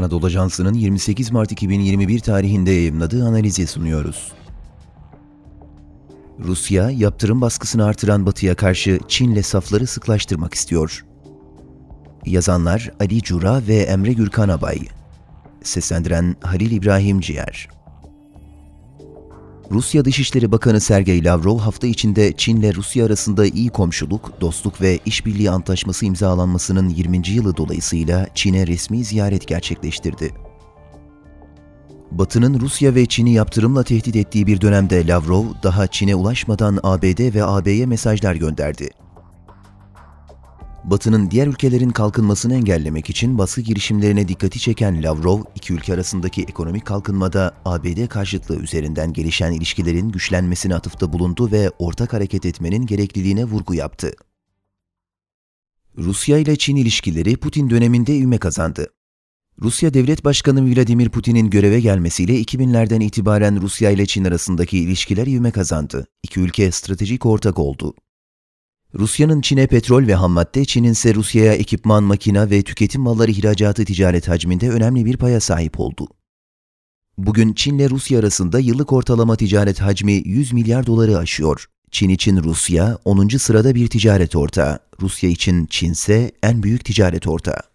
Anadolu Ajansı'nın 28 Mart 2021 tarihinde yayımladığı analizi sunuyoruz. Rusya, yaptırım baskısını artıran Batı'ya karşı Çin'le safları sıklaştırmak istiyor. Yazanlar Ali Cura ve Emre Gürkan Abay. Seslendiren Halil İbrahim Ciğer. Rusya Dışişleri Bakanı Sergey Lavrov hafta içinde Çin'le Rusya arasında iyi komşuluk, dostluk ve işbirliği antlaşması imzalanmasının 20. yılı dolayısıyla Çin'e resmi ziyaret gerçekleştirdi. Batı'nın Rusya ve Çin'i yaptırımla tehdit ettiği bir dönemde Lavrov, daha Çin'e ulaşmadan ABD ve AB'ye mesajlar gönderdi. Batı'nın diğer ülkelerin kalkınmasını engellemek için baskı girişimlerine dikkati çeken Lavrov, iki ülke arasındaki ekonomik kalkınmada ABD karşıtlığı üzerinden gelişen ilişkilerin güçlenmesine atıfta bulundu ve ortak hareket etmenin gerekliliğine vurgu yaptı. Rusya ile Çin ilişkileri Putin döneminde ivme kazandı. Rusya Devlet Başkanı Vladimir Putin'in göreve gelmesiyle 2000'lerden itibaren Rusya ile Çin arasındaki ilişkiler ivme kazandı. İki ülke stratejik ortak oldu. Rusya'nın Çin'e petrol ve hammadde, Çin'in ise Rusya'ya ekipman, makina ve tüketim malları ihracatı ticaret hacminde önemli bir paya sahip oldu. Bugün Çin ile Rusya arasında yıllık ortalama ticaret hacmi 100 milyar doları aşıyor. Çin için Rusya 10. sırada bir ticaret ortağı. Rusya için Çin ise en büyük ticaret ortağı.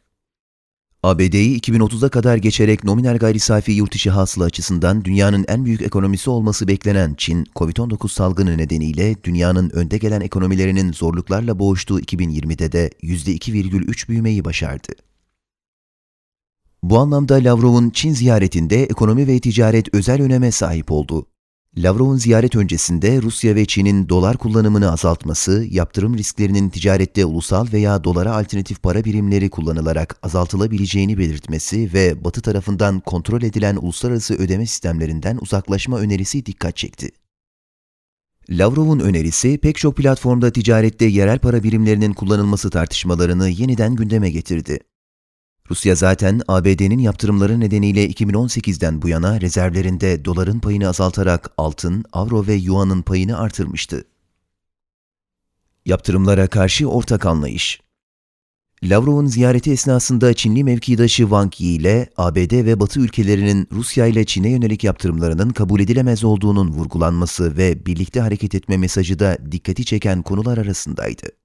ABD'yi 2030'a kadar geçerek nominal gayri safi yurt içi hasıla açısından dünyanın en büyük ekonomisi olması beklenen Çin, COVID-19 salgını nedeniyle dünyanın önde gelen ekonomilerinin zorluklarla boğuştuğu 2020'de de %2,3 büyümeyi başardı. Bu anlamda Lavrov'un Çin ziyaretinde ekonomi ve ticaret özel öneme sahip oldu. Lavrov'un ziyaret öncesinde Rusya ve Çin'in dolar kullanımını azaltması, yaptırım risklerinin ticarette ulusal veya dolara alternatif para birimleri kullanılarak azaltılabileceğini belirtmesi ve Batı tarafından kontrol edilen uluslararası ödeme sistemlerinden uzaklaşma önerisi dikkat çekti. Lavrov'un önerisi pek çok platformda ticarette yerel para birimlerinin kullanılması tartışmalarını yeniden gündeme getirdi. Rusya zaten ABD'nin yaptırımları nedeniyle 2018'den bu yana rezervlerinde doların payını azaltarak altın, avro ve yuanın payını artırmıştı. Yaptırımlara karşı ortak anlayış Lavrov'un ziyareti esnasında Çinli mevkidaşı Wang Yi ile ABD ve Batı ülkelerinin Rusya ile Çin'e yönelik yaptırımlarının kabul edilemez olduğunun vurgulanması ve birlikte hareket etme mesajı da dikkati çeken konular arasındaydı.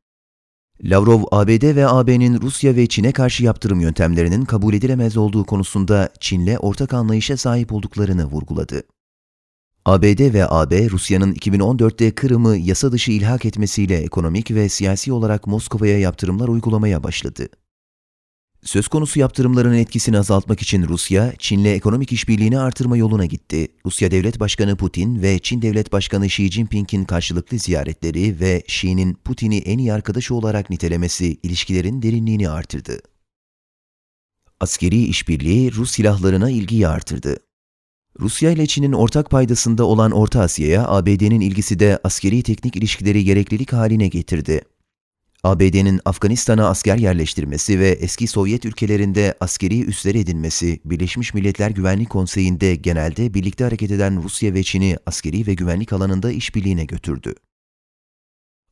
Lavrov, ABD ve AB'nin Rusya ve Çin'e karşı yaptırım yöntemlerinin kabul edilemez olduğu konusunda Çin'le ortak anlayışa sahip olduklarını vurguladı. ABD ve AB, Rusya'nın 2014'te Kırım'ı yasa dışı ilhak etmesiyle ekonomik ve siyasi olarak Moskova'ya yaptırımlar uygulamaya başladı. Söz konusu yaptırımların etkisini azaltmak için Rusya, Çin'le ekonomik işbirliğini artırma yoluna gitti. Rusya Devlet Başkanı Putin ve Çin Devlet Başkanı Xi Jinping'in karşılıklı ziyaretleri ve Xi'nin Putin'i en iyi arkadaşı olarak nitelemesi ilişkilerin derinliğini artırdı. Askeri işbirliği Rus silahlarına ilgiyi artırdı. Rusya ile Çin'in ortak paydasında olan Orta Asya'ya ABD'nin ilgisi de askeri teknik ilişkileri gereklilik haline getirdi. ABD'nin Afganistan'a asker yerleştirmesi ve eski Sovyet ülkelerinde askeri üsler edinmesi, Birleşmiş Milletler Güvenlik Konseyi'nde genelde birlikte hareket eden Rusya ve Çin'i askeri ve güvenlik alanında işbirliğine götürdü.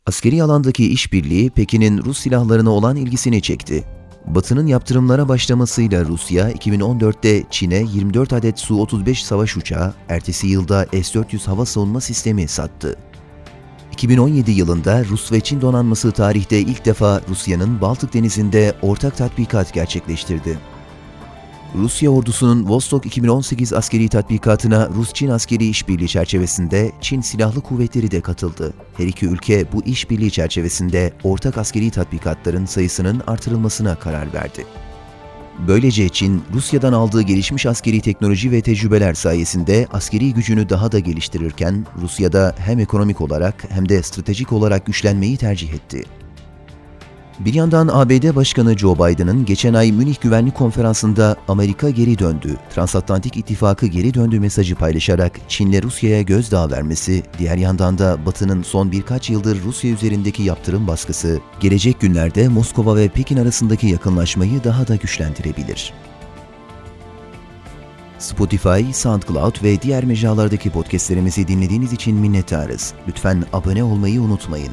Askeri alandaki işbirliği Pekin'in Rus silahlarına olan ilgisini çekti. Batı'nın yaptırımlara başlamasıyla Rusya 2014'te Çin'e 24 adet Su-35 savaş uçağı, ertesi yılda S-400 hava savunma sistemi sattı. 2017 yılında Rus ve Çin donanması tarihte ilk defa Rusya'nın Baltık Denizi'nde ortak tatbikat gerçekleştirdi. Rusya ordusunun Vostok 2018 askeri tatbikatına Rus-Çin askeri işbirliği çerçevesinde Çin Silahlı Kuvvetleri de katıldı. Her iki ülke bu işbirliği çerçevesinde ortak askeri tatbikatların sayısının artırılmasına karar verdi. Böylece Çin, Rusya'dan aldığı gelişmiş askeri teknoloji ve tecrübeler sayesinde askeri gücünü daha da geliştirirken, Rusya'da hem ekonomik olarak hem de stratejik olarak güçlenmeyi tercih etti. Bir yandan ABD Başkanı Joe Biden'ın geçen ay Münih Güvenlik Konferansı'nda Amerika geri döndü, Transatlantik İttifakı geri döndü mesajı paylaşarak Çin'le Rusya'ya gözdağı vermesi, diğer yandan da Batı'nın son birkaç yıldır Rusya üzerindeki yaptırım baskısı, gelecek günlerde Moskova ve Pekin arasındaki yakınlaşmayı daha da güçlendirebilir. Spotify, SoundCloud ve diğer mecralardaki podcastlerimizi dinlediğiniz için minnettarız. Lütfen abone olmayı unutmayın.